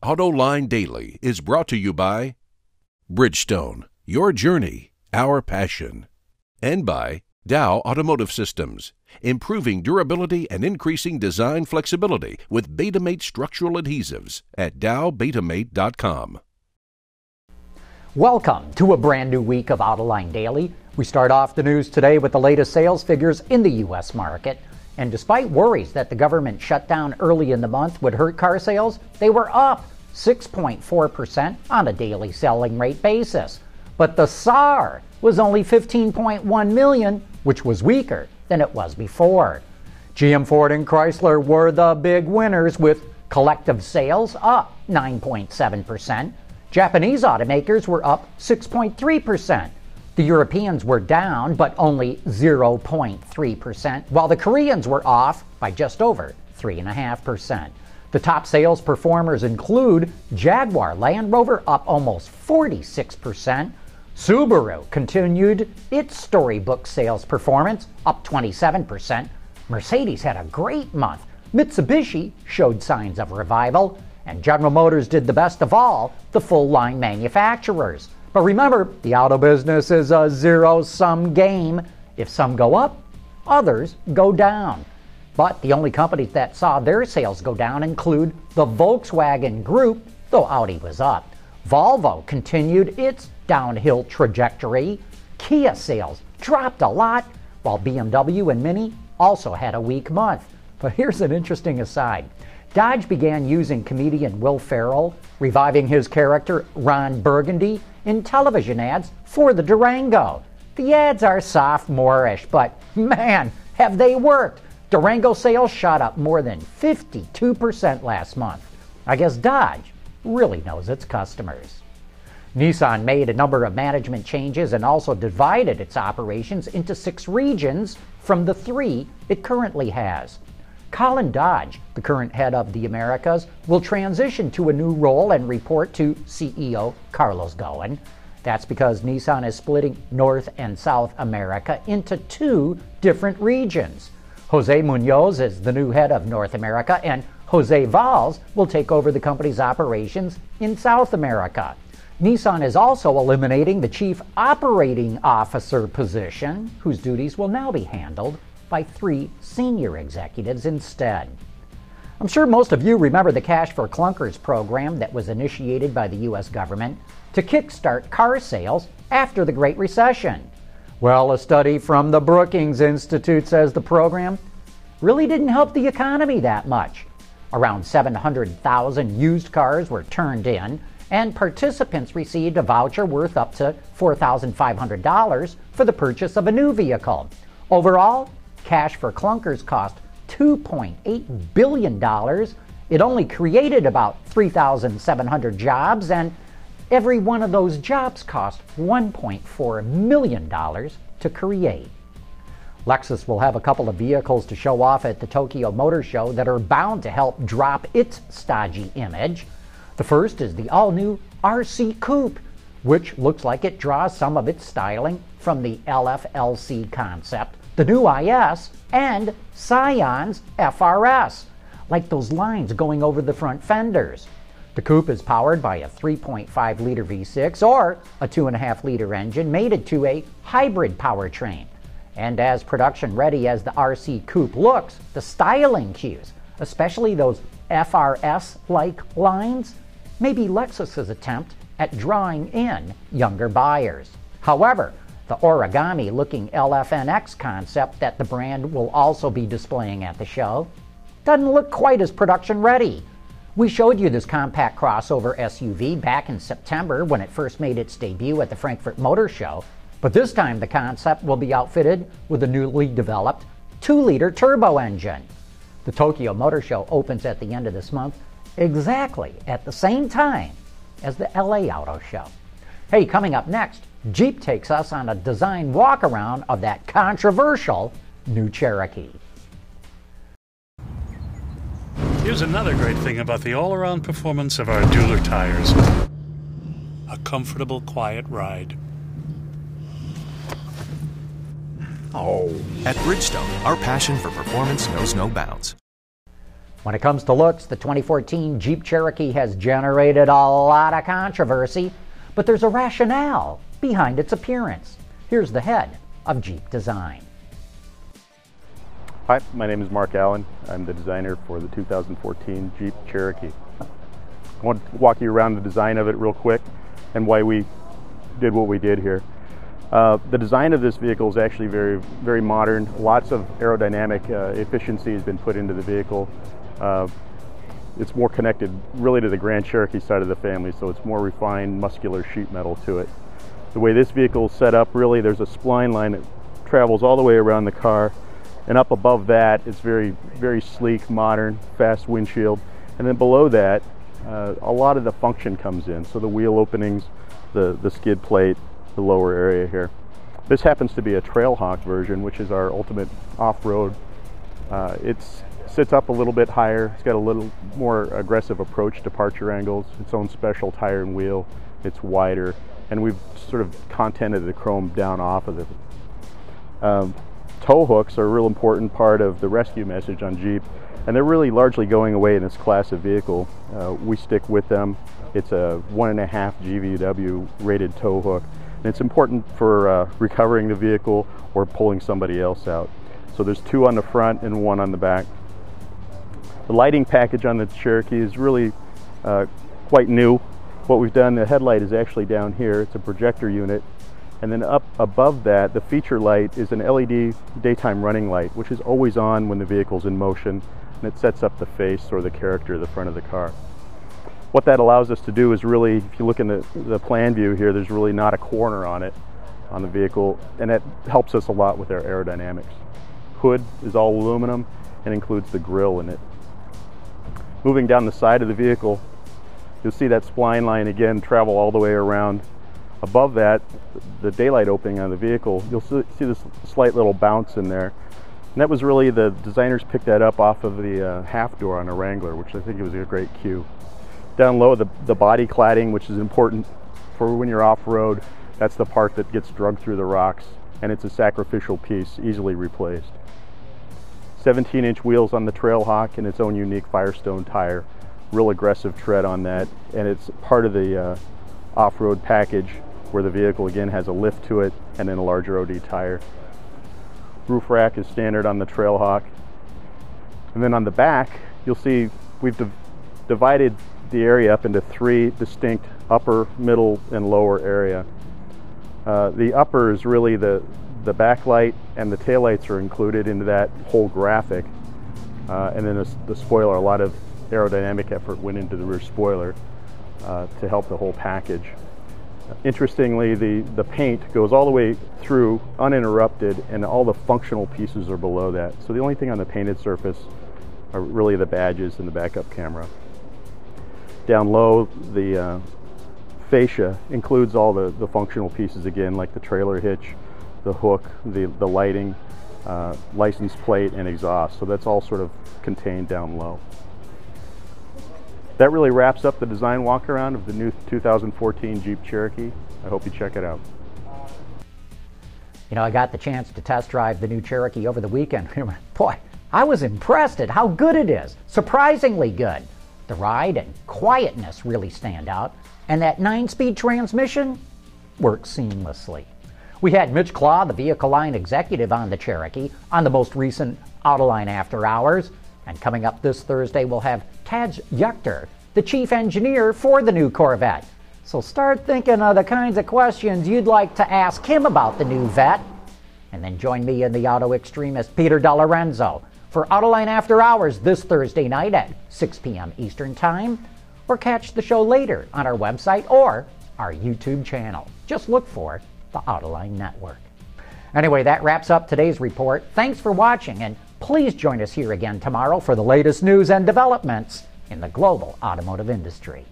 AutoLine Daily is brought to you by Bridgestone, your journey, our passion, and by Dow Automotive Systems, improving durability and increasing design flexibility with Betamate structural adhesives at dowbetamate.com. Welcome to a brand new week of Autoline Daily. We start off the news today with the latest sales figures in the U.S. market. And despite worries that the government shutdown early in the month would hurt car sales, they were up 6.4% on a daily selling rate basis. But the SAAR was only 15.1 million, which was weaker than it was before. GM, Ford, and Chrysler were the big winners with collective sales up 9.7%. Japanese automakers were up 6.3%. The Europeans were down, but only 0.3%, while the Koreans were off by just over 3.5%. The top sales performers include Jaguar Land Rover up almost 46%. Subaru continued its storybook sales performance up 27%. Mercedes had a great month. Mitsubishi showed signs of revival. And General Motors did the best of all the full line manufacturers. But remember, the auto business is a zero sum game. If some go up, others go down. But the only companies that saw their sales go down include the Volkswagen Group, though Audi was up. Volvo continued its downhill trajectory. Kia sales dropped a lot, while BMW and Mini also had a weak month. But here's an interesting aside Dodge began using comedian Will Ferrell, reviving his character Ron Burgundy in television ads for the Durango. The ads are sophomorish, but man, have they worked! Durango sales shot up more than 52% last month. I guess Dodge really knows its customers. Nissan made a number of management changes and also divided its operations into six regions from the three it currently has. Colin Dodge, the current head of the Americas, will transition to a new role and report to CEO Carlos Ghosn. That's because Nissan is splitting North and South America into two different regions. Jose Munoz is the new head of North America, and Jose Valls will take over the company's operations in South America. Nissan is also eliminating the Chief Operating Officer position, whose duties will now be handled by three senior executives instead. I'm sure most of you remember the Cash for Clunkers program that was initiated by the U.S. government to kickstart car sales after the Great Recession. Well, a study from the Brookings Institute says the program really didn't help the economy that much. Around 700,000 used cars were turned in, and participants received a voucher worth up to $4,500 for the purchase of a new vehicle. Overall, Cash for Clunkers cost $2.8 billion. It only created about 3,700 jobs, and every one of those jobs cost $1.4 million to create. Lexus will have a couple of vehicles to show off at the Tokyo Motor Show that are bound to help drop its stodgy image. The first is the all new RC Coupe, which looks like it draws some of its styling from the LFLC concept the new IS, and Scion's FRS, like those lines going over the front fenders. The coupe is powered by a 3.5 liter V6 or a 2.5 liter engine mated to a hybrid powertrain. And as production ready as the RC Coupe looks, the styling cues, especially those FRS like lines, may be Lexus's attempt at drawing in younger buyers. However, the origami looking LFNX concept that the brand will also be displaying at the show doesn't look quite as production ready. We showed you this compact crossover SUV back in September when it first made its debut at the Frankfurt Motor Show, but this time the concept will be outfitted with a newly developed 2 liter turbo engine. The Tokyo Motor Show opens at the end of this month, exactly at the same time as the LA Auto Show. Hey, coming up next, Jeep takes us on a design walk around of that controversial new Cherokee. Here's another great thing about the all around performance of our Dueler tires a comfortable, quiet ride. Oh. At Bridgestone, our passion for performance knows no bounds. When it comes to looks, the 2014 Jeep Cherokee has generated a lot of controversy, but there's a rationale behind its appearance. Here's the head of Jeep Design. Hi, my name is Mark Allen. I'm the designer for the 2014 Jeep Cherokee. I want to walk you around the design of it real quick and why we did what we did here. Uh, the design of this vehicle is actually very, very modern. Lots of aerodynamic uh, efficiency has been put into the vehicle. Uh, it's more connected really to the Grand Cherokee side of the family, so it's more refined, muscular sheet metal to it. The way this vehicle is set up, really, there's a spline line that travels all the way around the car, and up above that, it's very, very sleek, modern, fast windshield. And then below that, uh, a lot of the function comes in. So the wheel openings, the, the skid plate, the lower area here. This happens to be a Trailhawk version, which is our ultimate off-road. Uh, it sits up a little bit higher. It's got a little more aggressive approach departure angles. Its own special tire and wheel. It's wider, and we've sort of contented the chrome down off of it. Um, tow hooks are a real important part of the rescue message on Jeep and they're really largely going away in this class of vehicle. Uh, we stick with them. It's a one and a half GVW rated tow hook, and it's important for uh, recovering the vehicle or pulling somebody else out. So there's two on the front and one on the back. The lighting package on the Cherokee is really uh, quite new. What we've done, the headlight is actually down here. It's a projector unit. And then up above that, the feature light is an LED daytime running light, which is always on when the vehicle's in motion and it sets up the face or the character of the front of the car. What that allows us to do is really, if you look in the, the plan view here, there's really not a corner on it, on the vehicle, and it helps us a lot with our aerodynamics. Hood is all aluminum and includes the grill in it. Moving down the side of the vehicle, you'll see that spline line again travel all the way around. Above that, the daylight opening on the vehicle, you'll see this slight little bounce in there and that was really the designers picked that up off of the uh, half door on a Wrangler, which I think was a great cue. Down low, the, the body cladding, which is important for when you're off road. That's the part that gets drugged through the rocks, and it's a sacrificial piece, easily replaced. 17 inch wheels on the Trailhawk and its own unique Firestone tire. Real aggressive tread on that, and it's part of the uh, off road package where the vehicle again has a lift to it and then a larger OD tire. Roof rack is standard on the Trailhawk. And then on the back, you'll see we've div divided the area up into three distinct upper, middle, and lower area. Uh, the upper is really the, the backlight and the taillights are included into that whole graphic. Uh, and then the, the, spoiler, a lot of aerodynamic effort went into the rear spoiler uh, to help the whole package. Interestingly, the, the paint goes all the way through uninterrupted and all the functional pieces are below that. So the only thing on the painted surface are really the badges and the backup camera. Down low, the uh, fascia includes all the, the functional pieces again, like the trailer hitch, the hook, the, the lighting, uh, license plate, and exhaust. So that's all sort of contained down low that really wraps up the design walk around of the new 2014 Jeep Cherokee. I hope you check it out. You know, I got the chance to test drive the new Cherokee over the weekend. Boy, I was impressed at how good it is. Surprisingly good. The ride and quietness really stand out, and that nine speed transmission works seamlessly. We had Mitch Claw, the vehicle line executive on the Cherokee, on the most recent Autoline After Hours. And coming up this Thursday, we'll have Tadge Juechter, the chief engineer for the new Corvette. So start thinking of the kinds of questions you'd like to ask him about the new Vette. And then join me and the auto extremist Peter DeLorenzo for Autoline After Hours this Thursday night at 6 p.m. Eastern Time. Or catch the show later on our website or our YouTube channel. Just look for the Autoline Network. Anyway, that wraps up today's report. Thanks for watching and Please join us here again tomorrow for the latest news and developments in the global automotive industry.